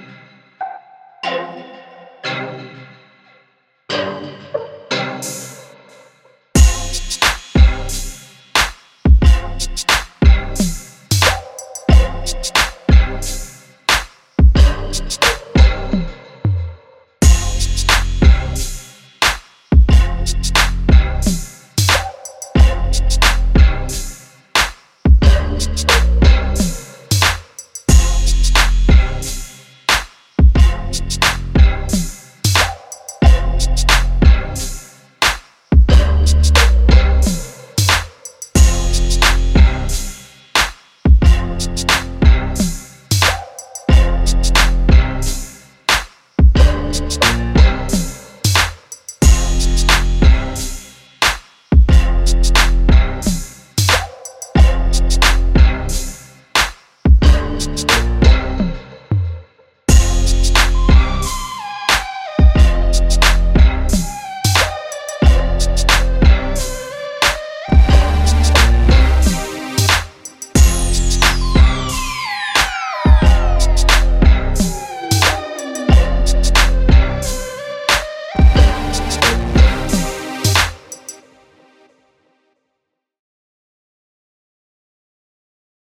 Bye.